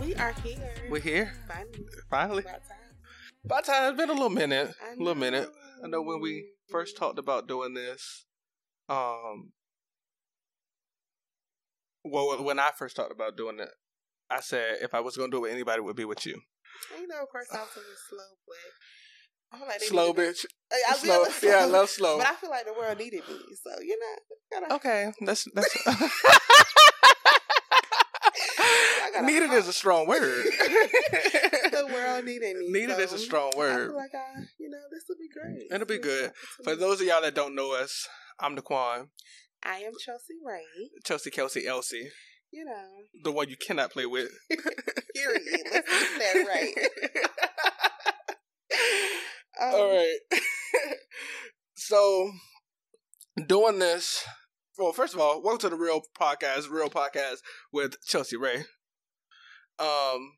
We are here. We're here Finally. finally. About time. By time, it's been a little minute. A little minute. I know when we first talked about doing this. Um. Well, when I first talked about doing it, I said if I was going to do it with anybody, it would be with you. And, you know, of course, I was a slow, but I feel like Slow bitch. I, I Slow. slow, Yeah, I love slow. But I feel like the world needed me, so you know, gotta, Okay, that's that's. I Needed is a strong word. the world needed me. Needed so is a strong I word. feel like I, you know, this will be great. It'll be good. For those of y'all that don't know us, I'm Daquan, I am Chelsea Ray. Chelsea Kelsey Elsie, You know, the one you cannot play with. period. Let's get that right. Um, All right. so, doing this. Well, first of all, welcome to the real podcast, real podcast with Chelsea Ray. Um,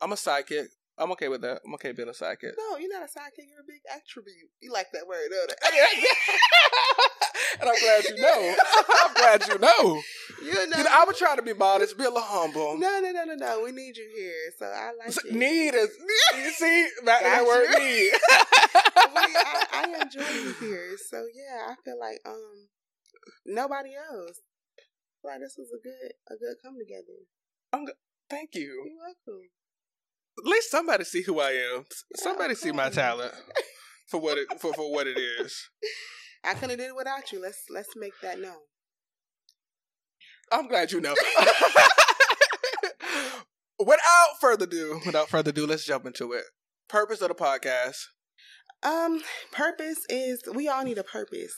I'm a sidekick. I'm okay with that. I'm okay being a sidekick. No, you're not a sidekick. You're a big attribute. You like that word, don't and I'm glad you know. I'm glad you know. you? Know, You know, I was trying to be modest, be a little humble. No, no, no, no, no. We need you here, so I like So, need is you see that, that word need. we, I, I enjoy you here, so yeah, I feel like um nobody else. Like this was a good a good come together. Thank you. You're welcome. At least somebody see who I am. Somebody see my talent for what it for, for what it is. I couldn't have did it without you. Let's let's make that known. I'm glad you know. without further ado, without further ado, let's jump into it. Purpose of the podcast. Um, purpose is we all need a purpose.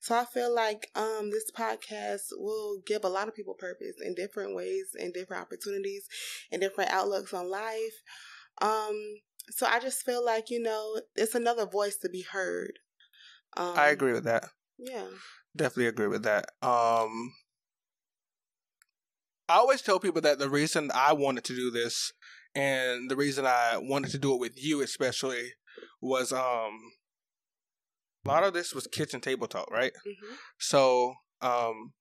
So I feel like um this podcast will give a lot of people purpose in different ways and different opportunities and different outlooks on life. Um so I just feel like, you know, it's another voice to be heard. Um I agree with that. Yeah. Definitely agree with that. Um I always tell people that the reason I wanted to do this and the reason I wanted to do it with you especially was um a lot of this was kitchen table talk, right? hmm So, um,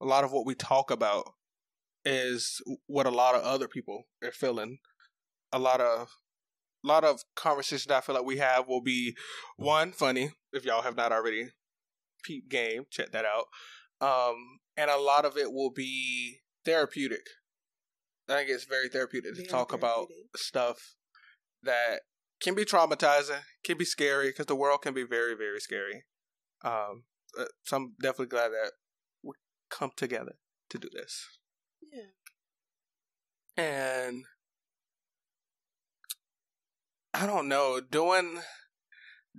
a lot of what we talk about is what a lot of other people are feeling. A lot of, a lot of conversations I feel like we have will be one funny if y'all have not already peep game, check that out. Um, and a lot of it will be therapeutic. I think it's very therapeutic to Very talk about stuff that can be traumatizing, can be scary because the world can be very, very scary. Um, uh, so I'm definitely glad that we come together to do this. Yeah. And I don't know, doing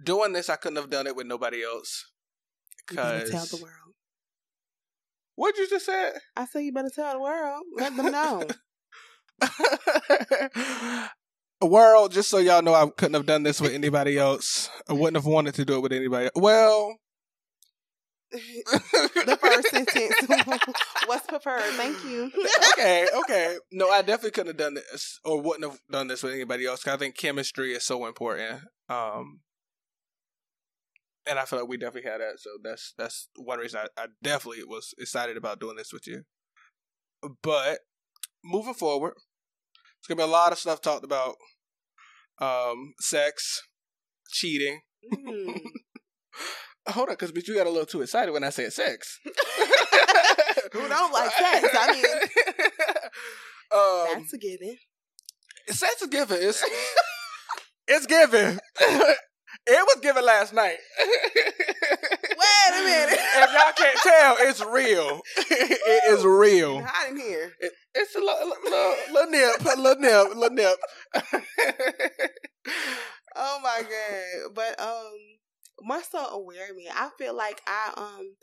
doing this, I couldn't have done it with nobody else. Cause tell the world. What'd you just say? I said you better tell the world. Let them know. World, just so y'all know, I couldn't have done this with anybody else. I wouldn't have wanted to do it with anybody. Well, the first sentence was preferred. Thank you. okay, okay. No, I definitely couldn't have done this or wouldn't have done this with anybody else. 'cause I think chemistry is so important. Um, and I feel like we definitely had that. So that's that's one reason I, I definitely was excited about doing this with you. But moving forward, it's gonna be a lot of stuff talked about. Um, sex, cheating. Mm. Hold on, because but you got a little too excited when I said sex. Who don't like sex? I mean, um, that's a given. sex is given. It's it's given. it was given last night. Wait a minute. if y'all can't tell, it's real. it is real. Hot in here. It, it's a little, little, little nip, a little nip, little nip. Oh my god. But um more so aware of me. I feel like I um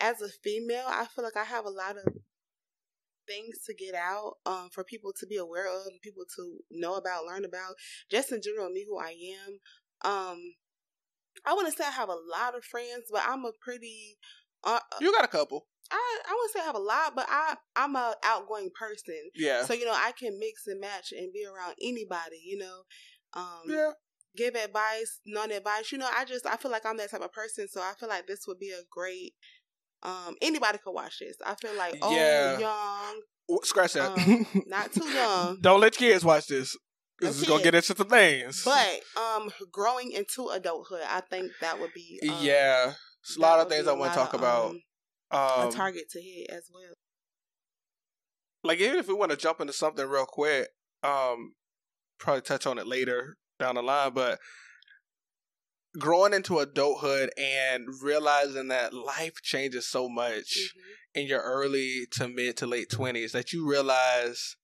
as a female, I feel like I have a lot of things to get out um for people to be aware of people to know about, learn about. Just in general, me who I am. Um I wouldn't say I have a lot of friends, but I'm a pretty uh, you got a couple. I I wouldn't say I have a lot, but I I'm a outgoing person. Yeah. So you know, I can mix and match and be around anybody. You know, um, yeah. Give advice, non advice. You know, I just I feel like I'm that type of person. So I feel like this would be a great Um, anybody could watch this. I feel like old, Yeah. young, Scratch that. Um, not too young, Don't let kids watch this. This is gonna get into some things. but um, growing into adulthood, I think that would be um, yeah, it's a lot of things I want to talk of, about. um, Um, a target to hit as well. like even if we want to jump into something real quick, um, probably touch on it later down the line, but growing into adulthood and realizing that life changes so much Mhm. in your early to mid to late twenties that you realize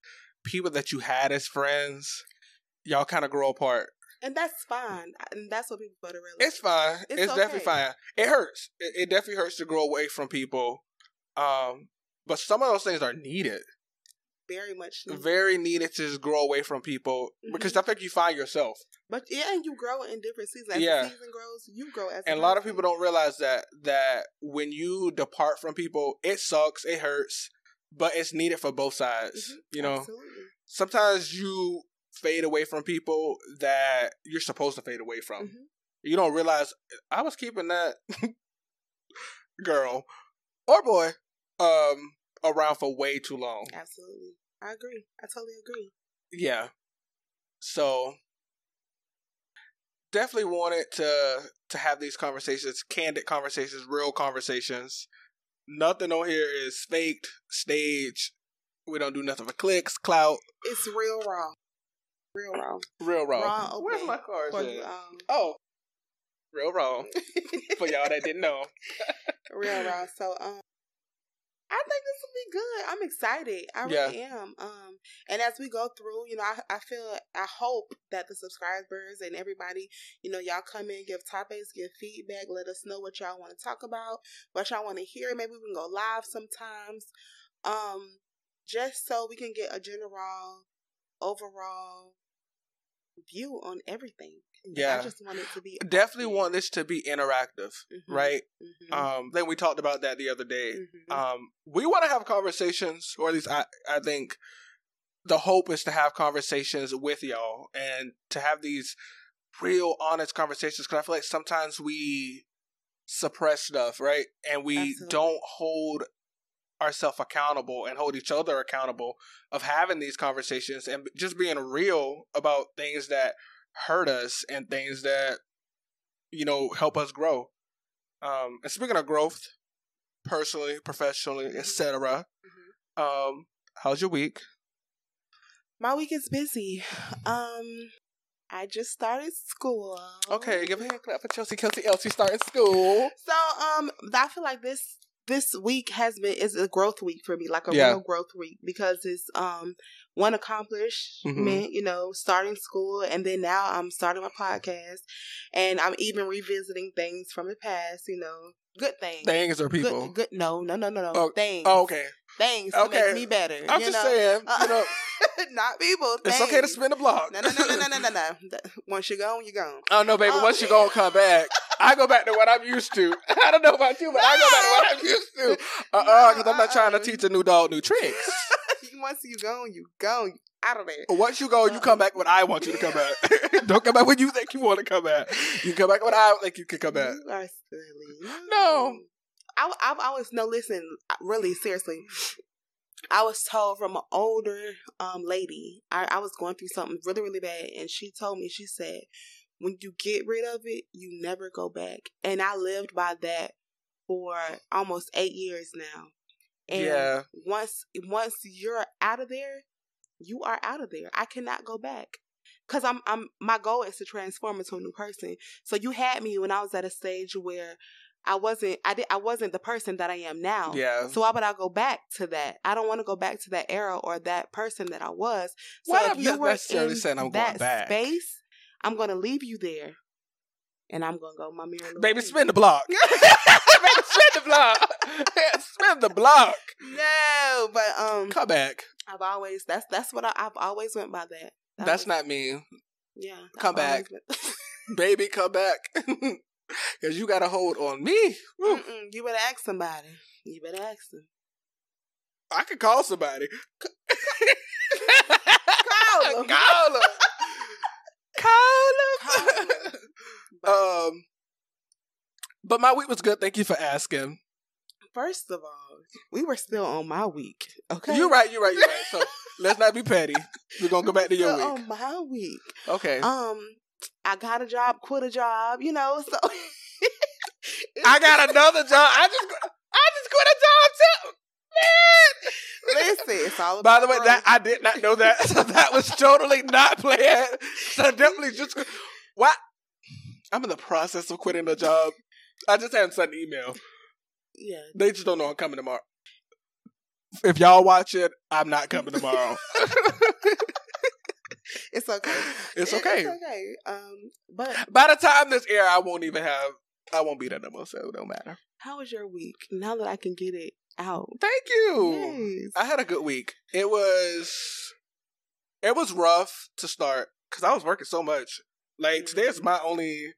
people that you had as friends, y'all kind of grow apart. And that's fine. And that's what people better realize. It's fine. It's, It's definitely fine. It hurts. It, it definitely hurts to grow away from people. Um, but some of those things are needed. Very much. needed. Very needed to just grow away from people because Mhm. I think you find yourself. But yeah, and you grow in different seasons. As Yeah. the season grows, you grow as And a lot of people don't realize that that when you depart from people, it sucks, it hurts, but it's needed for both sides. Mhm. You know, Absolutely. sometimes you fade away from people that you're supposed to fade away from. Mhm. You don't realize I was keeping that girl or boy um around for way too long. Absolutely. I agree. I totally agree. Yeah. So definitely wanted to to have these conversations, candid conversations, real conversations. Nothing on here is faked, staged. We don't do nothing for clicks, clout, It's real raw. Real raw. real raw. Raw, open. Where's my cards For, at? um, Oh, real raw. For y'all that didn't know. real raw. So um I think this will be good. I'm excited. I Yeah. really am. Um and as we go through, you know, I, I feel I hope that the subscribers and everybody, you know, y'all come in, give topics, give feedback, let us know what y'all want to talk about, what y'all want to hear. Maybe we can go live sometimes. Um just so we can get a general overall view on everything. Yeah. I just want it to be Definitely want this to be interactive, Mhm, right? mhm, Um, then we talked about that the other day. mhm. um, we want to have conversations, or at least I, I think the hope is to have conversations with y'all and to have these real, honest conversations. Because I feel like sometimes we suppress stuff, right? And we Absolutely. don't hold ourselves accountable and hold each other accountable of having these conversations and just being real about things that hurt us and things that you know help us grow. Um, and speaking of growth, personally, professionally, etc. Mhm. Um, how's your week? My week is busy. Um, I just started school. Okay, give a hand clap for Chelsea. Kelsey Elsie starting school. So, um, I feel like this this week has been is a growth week for me, like a Yeah. real growth week because it's um one accomplishment, Mhm. you know, starting school, and then now I'm starting my podcast, and I'm even revisiting things from the past, you know, good things. Things or people? Good, good. No, no, no, no, no. Oh, things. Oh, okay. Things to Okay. make me better. I'm you just know? saying, Uh, you know, not people. it's okay to spin the block. No, no, no, no, no, no, no, no. Once you're gone, you're gone. Oh no, baby. Oh. Once you gonna come back, I go back to what I'm used to. I don't know about you, but I go back to what I'm used to. Uh uh because I'm not trying to uh-uh. teach a new dog new tricks. Once you gone, you gone. You out of there. Once you go, you come back when I want you to come back. don't come back when you think you want to come back. You come back when I think you can come back. You are silly. No. I, I've always no. Listen, really, seriously. I was told from an older um lady. I, I was going through something really, really bad, and she told me. She said, "When you get rid of it, you never go back." And I lived by that for almost eight years now. And Yeah. once once you're out of there, you are out of there. I cannot go back. Cause I'm I'm my goal is to transform into a new person. So you had me when I was at a stage where I wasn't I did I wasn't the person that I am now. Yeah. So why would I go back to that? I don't want to go back to that era or that person that I was. So Well, if I'm you not were necessarily in saying I'm going that back. space, I'm gonna leave you there, and I'm gonna go my mirror. Baby, spin the block. Baby, spin the block. spin the block. No, but um, Come back. I've always that's that's what I, I've always went by that. That That's was- not me. yeah. come I've back. Baby, come back. Because you got a hold on me. You better ask somebody. You better ask them. I could call somebody. Call 'em. Call 'em. Call 'em. Call 'em. But um, but my week was good. Thank you for asking. First of all, we were still on my week. Okay, You're right. You're right. You're right. So let's not be petty. We're gonna go back to your week. On my week. Okay. Um, I got a job, quit a job. You know, so I got another job. I just I just quit a job too. Man. Listen, it's all By the way, that I did not know that. So that was totally not planned. So definitely just what I'm in the process of quitting the job. I just haven't sent an email. yeah. They just don't know I'm coming tomorrow. If y'all watch it, I'm not coming tomorrow. It's okay. it's okay. It's okay. Um, but By the time this air, I won't even have. I won't be there no more, so it don't matter. how was your week? Now that I can get it out. Thank you. Yes. I had a good week. It was it was rough to start because I was working so much. Like today is my only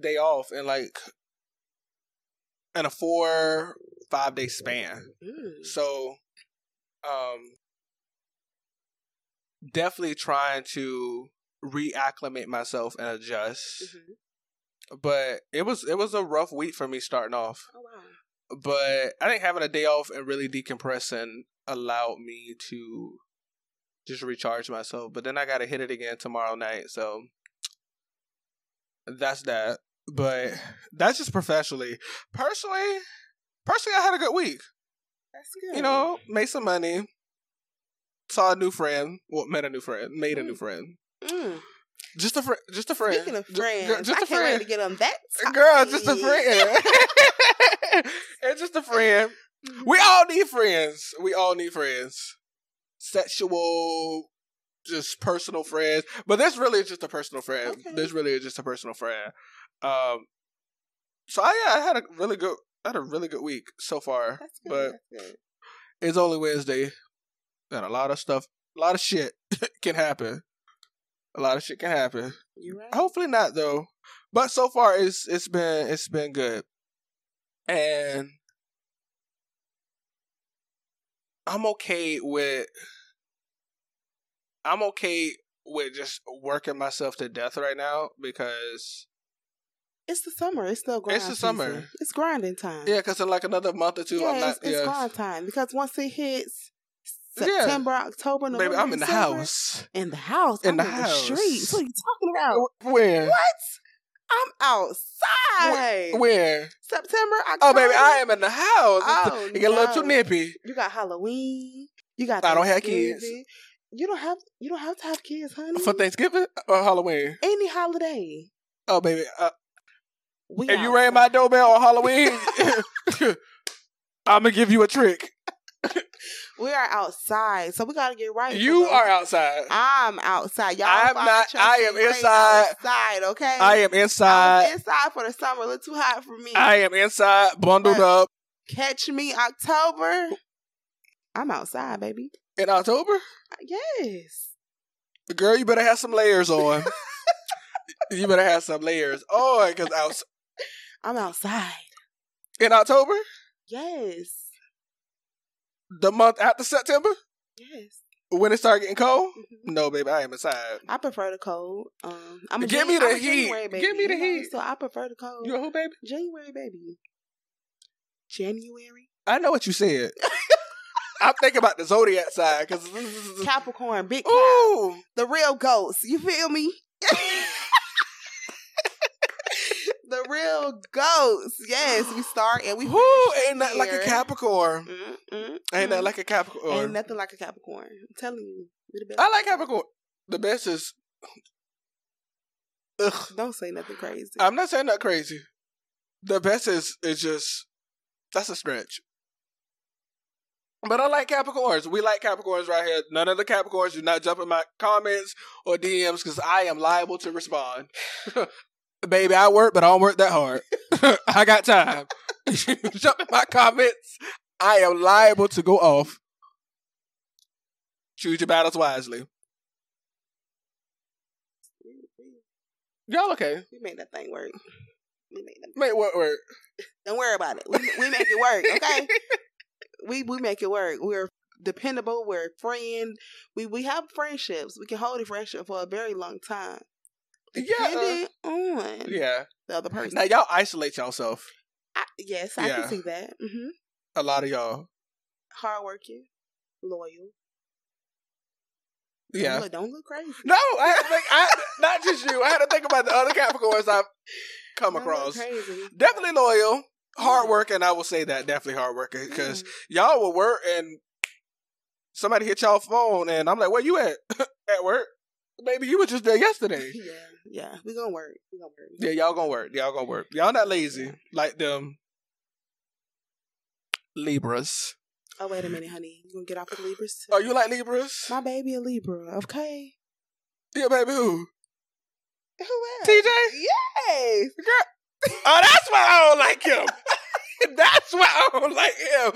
day off and like in a four five day span. Mm. So um definitely trying to reacclimate myself and adjust. Mhm. But it was it was a rough week for me starting off. Oh wow. But I think having a day off and really decompressing allowed me to just recharge myself. But then I gotta hit it again tomorrow night, so that's that. But that's just professionally. Personally, personally I had a good week. That's good. You know, made some money. Saw a new friend. Well, met a new friend. Made a new Mm. friend. Mm. Just a friend. Just a friend. Speaking of friends, ju- just I a can't wait to get on that. Girl, just a friend. it's just a friend. Mhm. We all need friends. We all need friends. Sexual, just personal friends. But this really is just a personal friend. Okay. This really is just a personal friend. Um. So I yeah, I had a really good, I had a really good week so far. That's good. But that's good. it's only Wednesday, and a lot of stuff, a lot of shit can happen. A lot of shit can happen. You're right. Hopefully not though. But so far it's it's been it's been good. And I'm okay with I'm okay with just working myself to death right now because It's the summer. It's still grind. It's the summer. It's grinding time. yeah, because in like another month or two, yeah, I'm not. it's, it's yeah, grind time because once it hits Yeah. September, October, November, baby, I'm in the house. In the house. In I'm the in house. the streets. What are you talking about? Where? What? I'm outside. Where? September, October. Oh, baby, I am in the house. Oh, it get a little too nippy. You got Halloween. You got. I don't have kids. You don't have. You don't have to have kids, honey. For Thanksgiving or Halloween? any holiday. Oh, baby. Uh, We if you rang my outside. doorbell on Halloween, I'm going to give you a trick. We are outside, so we got to get right. You are outside. I'm outside. Y'all. I'm not- I am inside. Outside, okay. I am inside. I'm inside. inside for the summer. A little too hot for me. I am inside, bundled Right. up Catch me October. I'm outside, baby. in October. Yes. Girl, you better have some layers on. you better have some layers on because out I'm outside. in October, Yes. the month after September, Yes. when it started getting cold. Mhm. No, baby, I am inside. I prefer the cold. Um, I'm a Give Jan- me the I'm heat. January baby, Give me the you know, heat. So I prefer the cold. You a who, baby? January baby. January. I know what you said. I'm thinking about the zodiac side because Capricorn, big cap. ooh, The real ghost. You feel me? real ghost. Yes, we start and we who ain't that like a. Capricorn? Mm, mm, Ain't that like a Capricorn? Ain't nothing like a Capricorn. I'm telling you. I like Capricorn. The best is. Ugh. Don't say nothing crazy. I'm not saying that crazy. The best is is just that's a stretch. But I like Capricorns. We like Capricorns right here. None of the Capricorns do not jump in my comments or DMs because I am liable to respond. Baby, I work, but I don't work that hard. I got time. jump in my comments. I am liable to go off. Choose your battles wisely. Y'all okay? we made that thing work. We made that. Mate, what work? Don't worry about it. We, we make it work, okay? we we make it work. We're dependable. We're friend. We we have friendships. We can hold a friendship for a very long time. Yeah. uh, on yeah. the other person. Now y'all isolate yourself. I, yes, I Yeah. can see that. hmm A lot of y'all. Hardworking, loyal. Yeah. Don't look, don't look crazy. No, I had to think. I not just you. I had to think about the other Capricorns I've come Don't across. Definitely loyal, hard working. I will say that definitely hard working because Mm. y'all will work and somebody hit y'all phone and I'm like, where you at? at work? Maybe you were just there yesterday. yeah, yeah, we gonna work. We gonna work. Yeah, y'all gonna work. Y'all gonna work. Y'all not lazy like them Libras. Oh wait a minute, honey. You gonna get off of Libras? too? Oh, you like Libras? My baby a Libra. Okay. Yeah, baby. Who? Who else? TJ? Yes. Oh, that's why I don't like him. that's why I don't like him.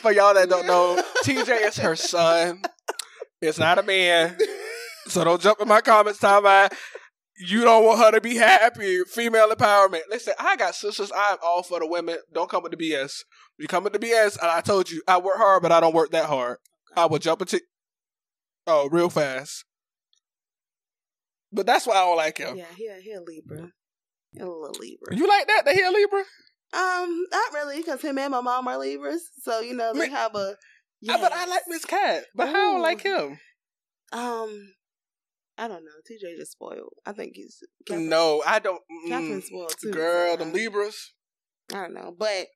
For y'all that don't know, TJ is her son. It's not a man. So don't jump in my comments about you don't want her to be happy. Female empowerment. Listen, I got sisters. I'm all for the women. Don't come with the BS. You come with the BS, and I told you I work hard, but I don't work that hard. I will jump into oh real fast. But that's why I don't like him. Yeah, he a, he a Libra. He a little Libra. You like that? The hair Libra? Um, not really, because him and my mom are Libras, so you know they have a. Ah, But I like Miss Cat. But I don't like him. Um, I don't know. TJ just spoiled. I think he's Catherine, No, I don't. Catherine's Mm, spoiled too. girl, them Libras. I don't know, but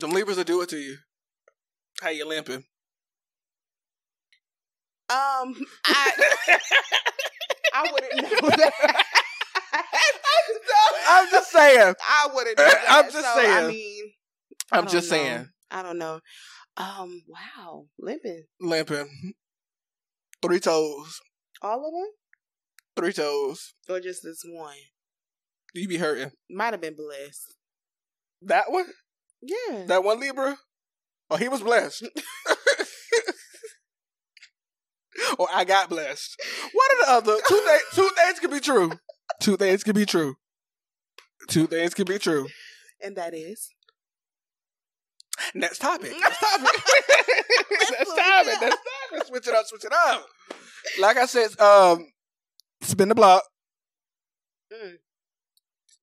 Them Libras will do it to you. How you limping? um, I I wouldn't know that. I'm just saying. I wouldn't. Know that. I'm just So, I mean, I I'm just know. saying. I don't know. Um, wow, limping. Limping. Three toes. All of them, Three toes. or just this one? You be hurting. Might have been blessed. That one? Yeah. That one Libra? Oh, he was blessed. or I got blessed. One are the other? Two, th- two things can be true. Two things can be true. Two things can be true. and that is. Next topic. Next topic. Next topic. Next topic. Switch it up. Switch it up. Like I said, um, spin the block. Mm.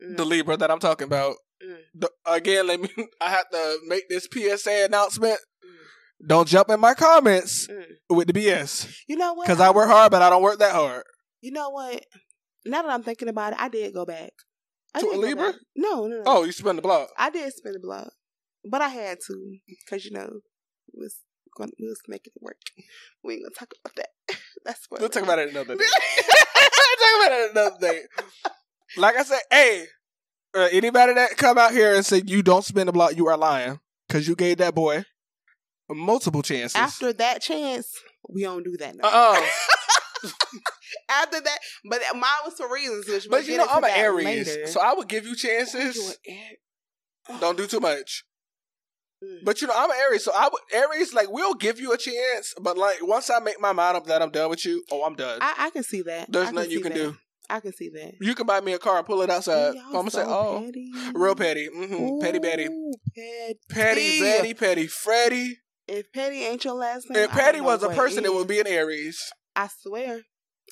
Mm. The Libra that I'm talking about. Mm. The, again, let me. I have to make this PSA announcement. Mm. Don't jump in my comments Mm. with the BS You know what? because I work hard, but I don't work that hard. You know what? Now that I'm thinking about it, I did go back. I To a Libra? No, no, no. Oh, you spin the block. I did spin the block, but I had to because you know we was going we was making it work. We ain't gonna talk about that. That's what We'll talk about it another day. talk about it another day. Like I said, hey, uh, anybody that come out here and say you don't spin the block, you are lying because you gave that boy multiple chances. After that chance, we don't do that. No. uh After that, but mine was for reasons. Which But you know, I'm an Aries, later. so I would give you chances. Don't do too much. But you know, I'm an Aries, so I would Aries like we'll give you a chance, but like once I make my mind up that I'm done with you, oh, I'm done. I, I can see that. There's nothing you can that. do. I can see that. You can buy me a car and pull it outside. Y'all I'm gonna say, oh, petty. real petty, hmm petty Betty, Ooh, petty. petty Betty, petty Freddie. If Petty ain't your last name, If Petty was a person, it would be an Aries. I swear.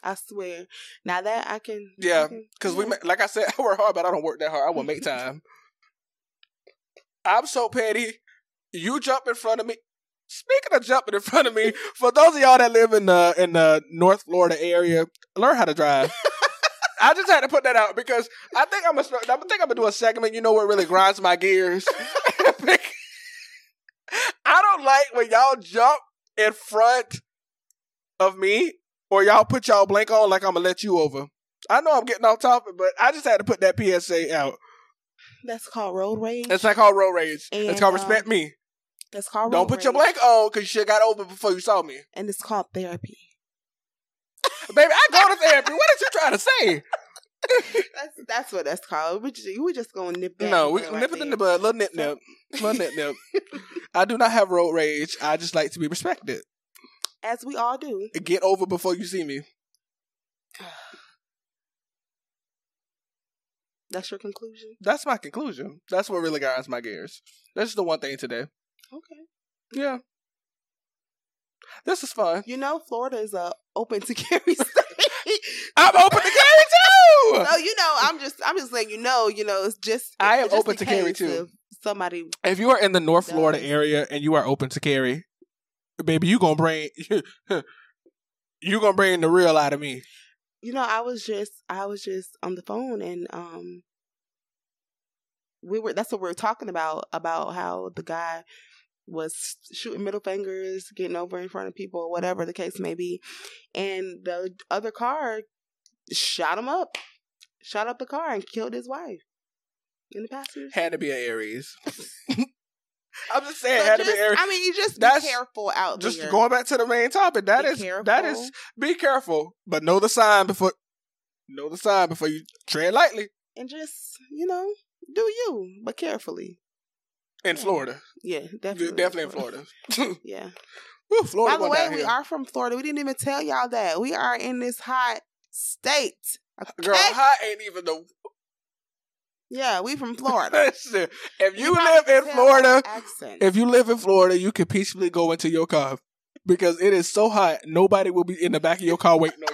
I swear. Now that I can. Yeah, Because we, yeah. ma- like I said, I work hard, but I don't work that hard. I will make time. I'm so petty. You jump in front of me. Speaking of jumping in front of me, for those of y'all that live in the in the North Florida area, learn how to drive. I just had to put that out because I think I'm gonna start, I think I'm gonna do a segment. You know what really grinds my gears? I don't like when y'all jump in front of me or y'all put y'all blank on like I'm gonna let you over. I know I'm getting off topic, but I just had to put that PSA out. That's called road rage. That's not called road rage. And, it's called um, respect me. That's called Don't put your blank on because you should got over before you saw me. And it's called therapy. Baby, I go to therapy. What is you trying to say? That's that's what that's called. We just, we just gonna nip that. no, we bud nip right it in the bud. Little nip nip. Little nip nip. I do not have road rage. I just like to be respected. As we all do. Get over before you see me. That's your conclusion. That's my conclusion. That's what really grinds my gears. That's the one thing today. Okay. Yeah. This is fun. You know, Florida is a open to carry state. I'm open to carry too. So you know, I'm just I'm just letting you know, you know, it's just I am just open to carry too. Somebody If you are in the North Florida area and you are open to carry, baby, you gonna bring you gonna bring the real out of me. you know, I was just I was just on the phone and um we were that's what we were talking about about how the guy was shooting middle fingers, getting over in front of people, whatever the case may be. And the other car shot him up. Shot up the car and killed his wife. In the passenger. Had to be an Aries. I'm just saying, So had to be Aries. I mean, you just That's- be careful out just there. Just going back to the main topic. That is that is be careful, but know the sign before know the sign before you tread lightly and just you know do you, but carefully. In Florida. Yeah, definitely, Definitely, in Florida. Yeah. Woo, Florida By the way, we here. are from Florida. We didn't even tell y'all that we are in this hot state. Girl, hot ain't even the Yeah, we from Florida. Listen, if you probably live in Florida, if you live in Florida, you can peacefully go into your car because it is so hot. Nobody will be in the back of your car waiting you.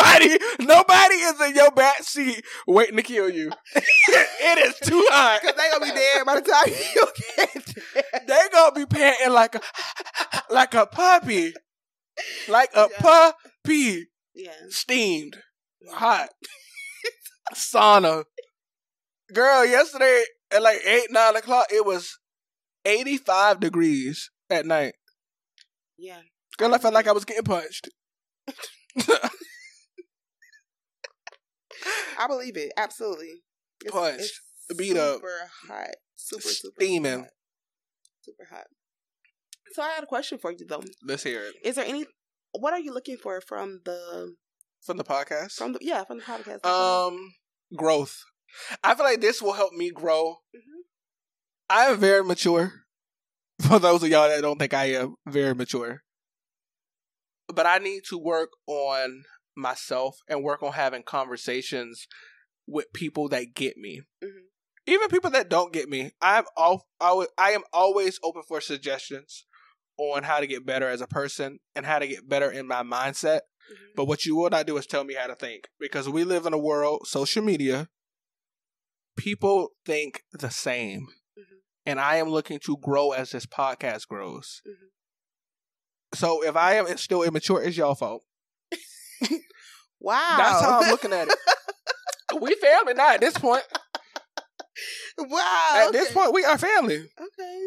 Nobody, nobody is in your back seat waiting to kill you. it is too hot. Cause they gonna be dead by the time you get there. They gonna be panting like a like a puppy, like a Yeah. puppy, Yeah. steamed, hot, sauna. Girl, yesterday at like eight nine o'clock, it was eighty five degrees at night. Yeah. Girl, I felt like I was getting punched. I believe it. Absolutely. It's, Punched, it's beat up, super hot. Super, super steaming. hot. Super hot. So I had a question for you though. Let's hear it Is there any what are you looking for from the from the podcast. from the yeah, from the podcast? um, growth. I feel like this will help me grow. Mhm. I am very mature. For those of y'all that don't think I am very mature, but I need to work on myself and work on having conversations with people that get me. Mhm. Even people that don't get me, I'm all I I am always open for suggestions on how to get better as a person and how to get better in my mindset. Mhm. But what you will not do is tell me how to think because we live in a world, social media, people think the same. Mhm. And I am looking to grow as this podcast grows. Mhm. So if I am still immature, it's y'all fault. Wow. That's how I'm looking at it. we family now at this point. wow. At this point, we are family. Okay.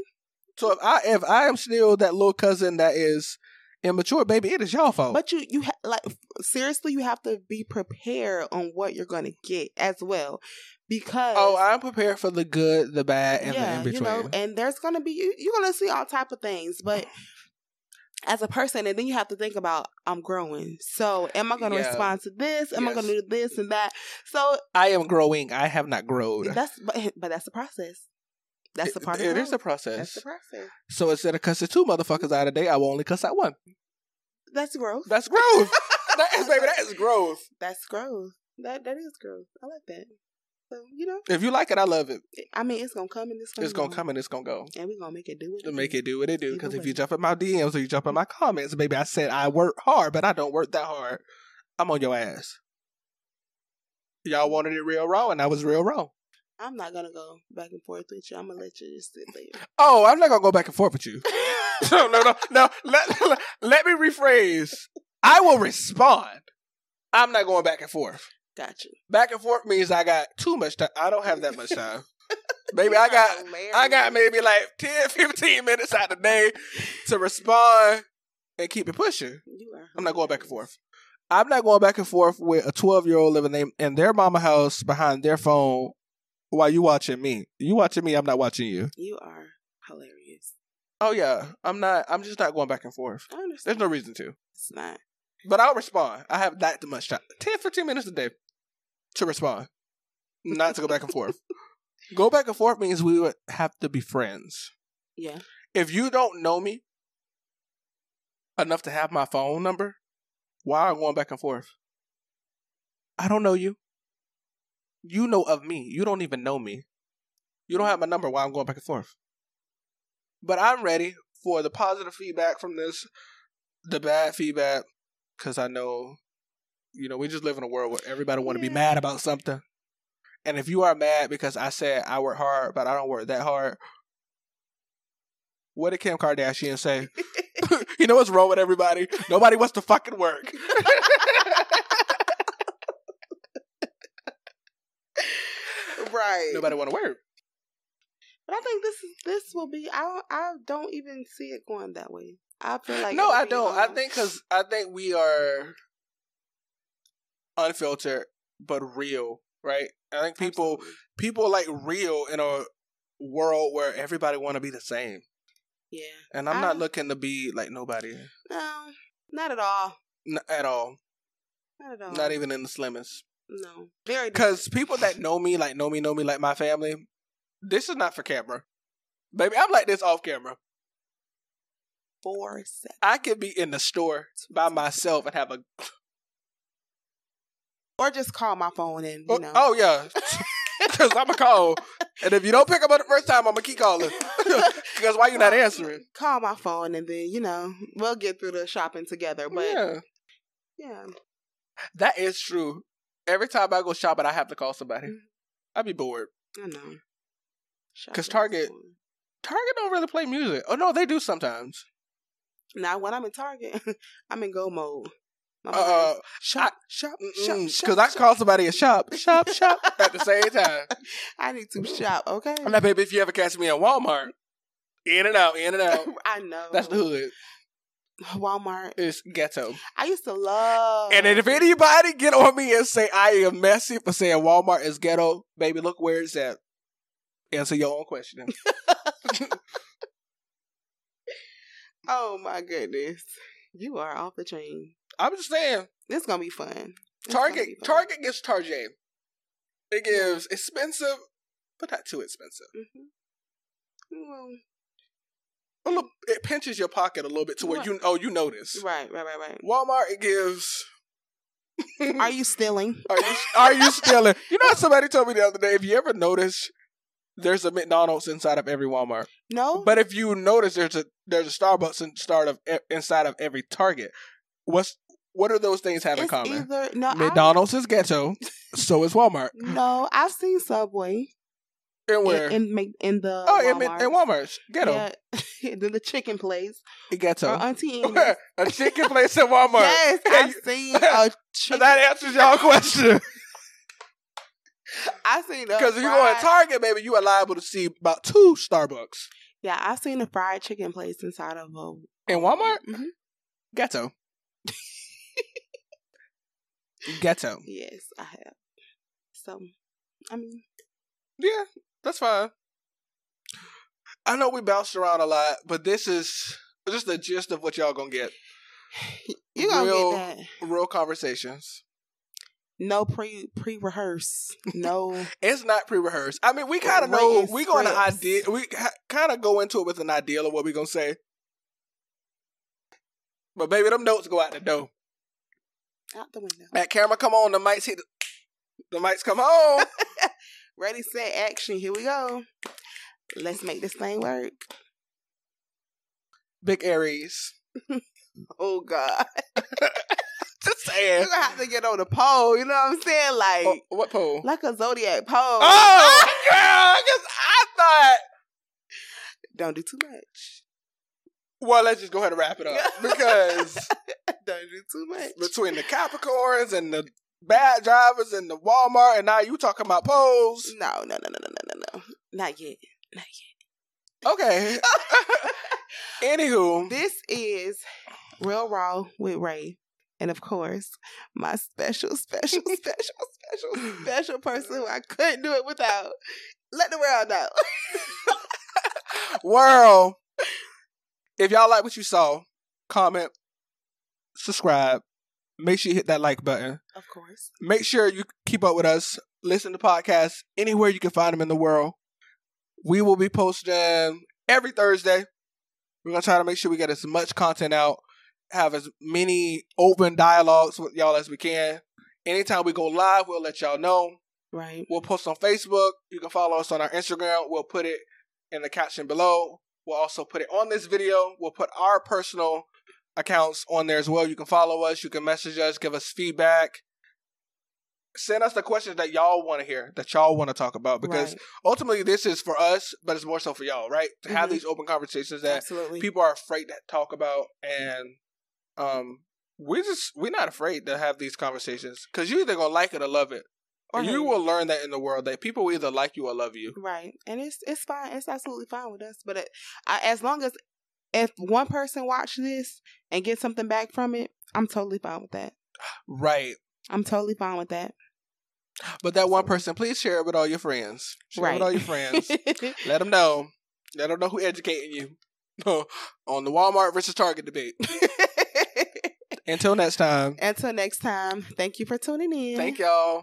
So if I if I am still that little cousin that is immature, baby, it is y'all fault. But you, you ha- like seriously, you have to be prepared on what you're going to get as well, because oh, I'm prepared for the good, the bad, and the in you between. know, and there's going to be you, you're going to see all type of things, but as a person, and then you have to think about I'm growing. So, am I going to Yeah. respond to this? Am I going to do this and that? So I am growing. I have not grown. that's but, but that's the process. That's the part of It growth. is a That's process. the process. So instead of cussing two motherfuckers out a day, I will only cuss out one. That's growth. That's growth. that is, baby, that is growth. That's growth. That that is growth. I like that. So you know, If you like it, I love it. I mean, it's gonna come and it's gonna It's gonna go. come and it's gonna go. and we're gonna make it do what To it make it do what it do. Because if you jump in my DMs or you jump in my comments, baby, I said I work hard, but I don't work that hard. I'm on your ass. Y'all wanted it real raw, and I was real raw. I'm not gonna go back and forth with you. I'm gonna let you just sit there. Oh, I'm not gonna go back and forth with you. no, no, no, no. Let, let, let me rephrase. I will respond. I'm not going back and forth. Got you. Back and forth means I got too much time. I don't have that much time. Baby, I got I got maybe like 10, 15 minutes out of the day to respond and keep it pushing. You are. I'm not going back and forth. I'm not going back and forth with a 12 year old living in, in their mama house behind their phone while you watching me. You watching me, I'm not watching you. You are hilarious. Oh yeah, I'm not. I'm just not going back and forth. I There's no reason to. It's not. But I'll respond. I have that much time. 10, 15 minutes a day to respond. Not to go back and forth. Go back and forth means we would have to be friends. Yeah. If you don't know me enough to have my phone number, why are going back and forth? I don't know you. You know of me. You don't even know me. You don't have my number. Why I'm going back and forth? But I'm ready for the positive feedback from this, the bad feedback, because I know you know, we just live in a world where everybody want to be mad about something. And if you are mad because I said I work hard, but I don't work that hard, what did Kim Kardashian say? you know what's wrong with everybody? Nobody wants to fucking work. right. Nobody want to work. But I think this is this will be. I don't, I don't even see it going that way. I feel like no, I don't. I um, think because I think we are unfiltered but real, right? I think people absolutely. people like real in a world where everybody want to be the same, Yeah. and I'm not looking to be like nobody No, not at all. N- at all. Not at all. Not even in the slimmest. No. Very. Because people that know me, like know me, know me, like my family, this is not for camera. Baby, I'm like this off camera. four. I could be in the store by myself and have a Or just call my phone and you oh, know. oh yeah, because I'm a call, and if you don't pick up on the first time, I'm gonna keep calling. Because why you not answering? Call my phone and then you know we'll get through the shopping together. But yeah, yeah, that is true. Every time I go shopping, I have to call somebody. Mhm. I'd be bored. I know. Because Target-. Target don't really play music. Oh no, they do sometimes. Now when I'm in Target, I'm in go mode. Uh, uh, shop, shop, shop, because. I call somebody a shop, shop, shop at the same time. I need to shop. Okay. I'm like, baby, if you ever catch me in Walmart, in and out, in and out. I know. That's the hood. Walmart. is ghetto. I used to love. And then if anybody get on me and say I am messy for saying Walmart is ghetto, baby, look where it's at. Answer your own question. oh my goodness, you are off the chain. I'm just saying, This gonna be fun. Target be fun. Target gets Target. It gives expensive, but not too expensive. Mhm. Well, A little, it pinches your pocket a little bit to where Right. you oh you notice. right, right, right, right. Walmart it gives. Are you stealing? Are you are you stealing? You know what somebody told me the other day? If you ever notice, there's a McDonald's inside of every Walmart. No. But if you notice, there's a there's a Starbucks in, start of inside of every Target. What's what do those things have in it's common? either no. I- McDonald's is ghetto, so is Walmart. no, I've seen Subway And where? in in, in the oh, in, Walmart. in Walmart's ghetto, Yeah, then the chicken place ghetto. or Auntie Anne's. a chicken place in Walmart. Yes, I've seen a chicken. that answers y'all question. I've seen a Because if you go in fried- Target, baby, you are liable to see about two Starbucks Yeah, I've seen a fried chicken place inside of a in Walmart. Mhm. Ghetto. Ghetto. Yes, I have. So, I mean, Yeah, that's fine. I know we bounced around a lot, but this is just the gist of what y'all gonna get. you gonna Real- get that. Real conversations. No pre pre rehearse. No. It's not pre-rehearsed. I mean, we kind of know. We going to idea. We ha- kind of go into it with an idea of what we gonna say. But baby, them notes go out the door. Out the window. That camera come on. The mics hit. The, the mics come on. Ready, set, action. Here we go. Let's make this thing work. Big Aries. Oh God. Just saying. You're gonna have to get on the pole, you know what I'm saying? Like Oh, what pole? like a zodiac pole. Oh, girl, I guess I thought. Don't do too much. Well, let's just go ahead and wrap it up because Don't too much. between the Capricorns and the bad drivers and the Walmart, and now you talking about poles. No, no, no, no, no, no, no, no. Not yet. Not yet. Okay. Anywho, this is Real Raw with Ray. And of course, my special, special, special, special, special person who I couldn't do it without. Let the world know. world. If y'all like what you saw, comment, subscribe. Make sure you hit that like button. of course. Make sure you keep up with us. Listen to podcasts anywhere you can find them in the world. We will be posting every Thursday. We're gonna try to make sure we get as much content out, have as many open dialogues with y'all as we can. Anytime we go live, we'll let y'all know. Right. We'll post on Facebook. You can follow us on our Instagram. We'll put it in the caption below. We'll also put it on this video. We'll put our personal accounts on there as well. You can follow us. You can message us. Give us feedback. Send us the questions that y'all want to hear, that y'all want to talk about, because Right. ultimately this is for us, but it's more so for y'all, right? To have Mhm. these open conversations that absolutely people are afraid to talk about, and um, we just we're not afraid to have these conversations because you either gonna like it or love it. Or you will learn that in the world that people either like you or love you. Right, and it's it's fine. It's absolutely fine with us. But it, I, as long as if one person watch this and get something back from it, I'm totally fine with that. Right. I'm totally fine with that. But that one person, please share it with all your friends. Share it with all your friends. Let them know. Let them know who educating you on the Walmart versus Target debate. Until next time. Until next time, thank you for tuning in. Thank y'all.